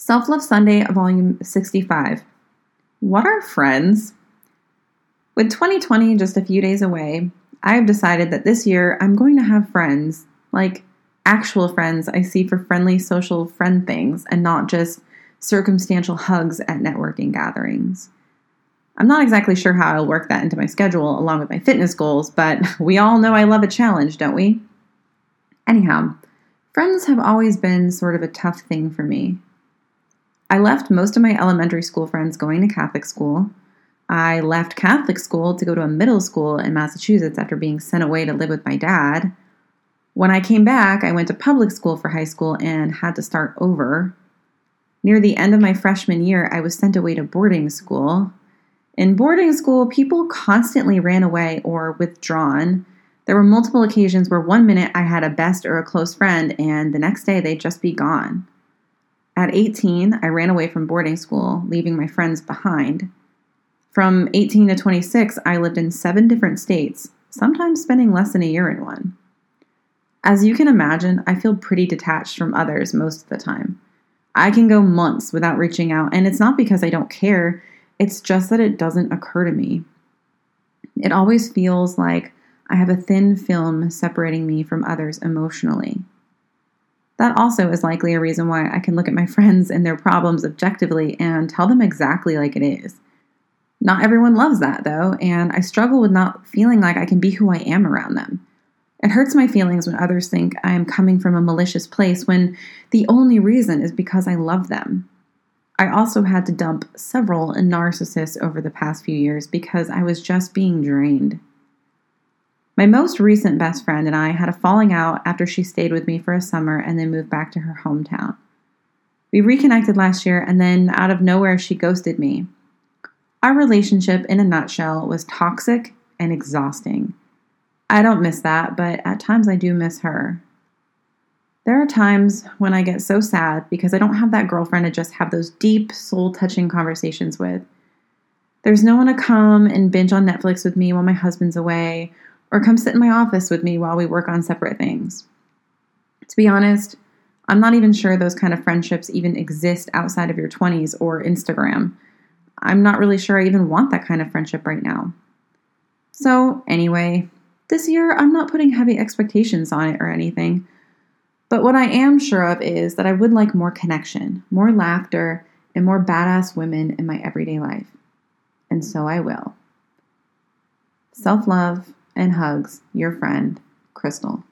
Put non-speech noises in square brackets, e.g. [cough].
Self Love Sunday, Volume 65. What are friends? With 2020 just a few days away, I have decided that this year I'm going to have friends, like actual friends I see for friendly social friend things and not just circumstantial hugs at networking gatherings. I'm not exactly sure how I'll work that into my schedule along with my fitness goals, but [laughs] we all know I love a challenge, don't we? Anyhow, friends have always been sort of a tough thing for me. I left most of my elementary school friends going to Catholic school. I left Catholic school to go to a middle school in Massachusetts after being sent away to live with my dad. When I came back, I went to public school for high school and had to start over. Near the end of my freshman year, I was sent away to boarding school. In boarding school, people constantly ran away or withdrawn. There were multiple occasions where one minute I had a best or a close friend, and the next day they'd just be gone. At 18, I ran away from boarding school, leaving my friends behind. From 18 to 26, I lived in seven different states, sometimes spending less than a year in one. As you can imagine, I feel pretty detached from others most of the time. I can go months without reaching out, and it's not because I don't care, it's just that it doesn't occur to me. It always feels like I have a thin film separating me from others emotionally. That also is likely a reason why I can look at my friends and their problems objectively and tell them exactly like it is. Not everyone loves that though, and I struggle with not feeling like I can be who I am around them. It hurts my feelings when others think I am coming from a malicious place when the only reason is because I love them. I also had to dump several narcissists over the past few years because I was just being drained. My most recent best friend and I had a falling out after she stayed with me for a summer and then moved back to her hometown. We reconnected last year and then out of nowhere she ghosted me. Our relationship, in a nutshell, was toxic and exhausting. I don't miss that, but at times I do miss her. There are times when I get so sad because I don't have that girlfriend to just have those deep, soul touching conversations with. There's no one to come and binge on Netflix with me while my husband's away, or come sit in my office with me while we work on separate things. To be honest, I'm not even sure those kind of friendships even exist outside of your 20s or Instagram. I'm not really sure I even want that kind of friendship right now. So, anyway, this year I'm not putting heavy expectations on it or anything. But what I am sure of is that I would like more connection, more laughter, and more badass women in my everyday life. And so I will. Self love and hugs, your friend, Crystal.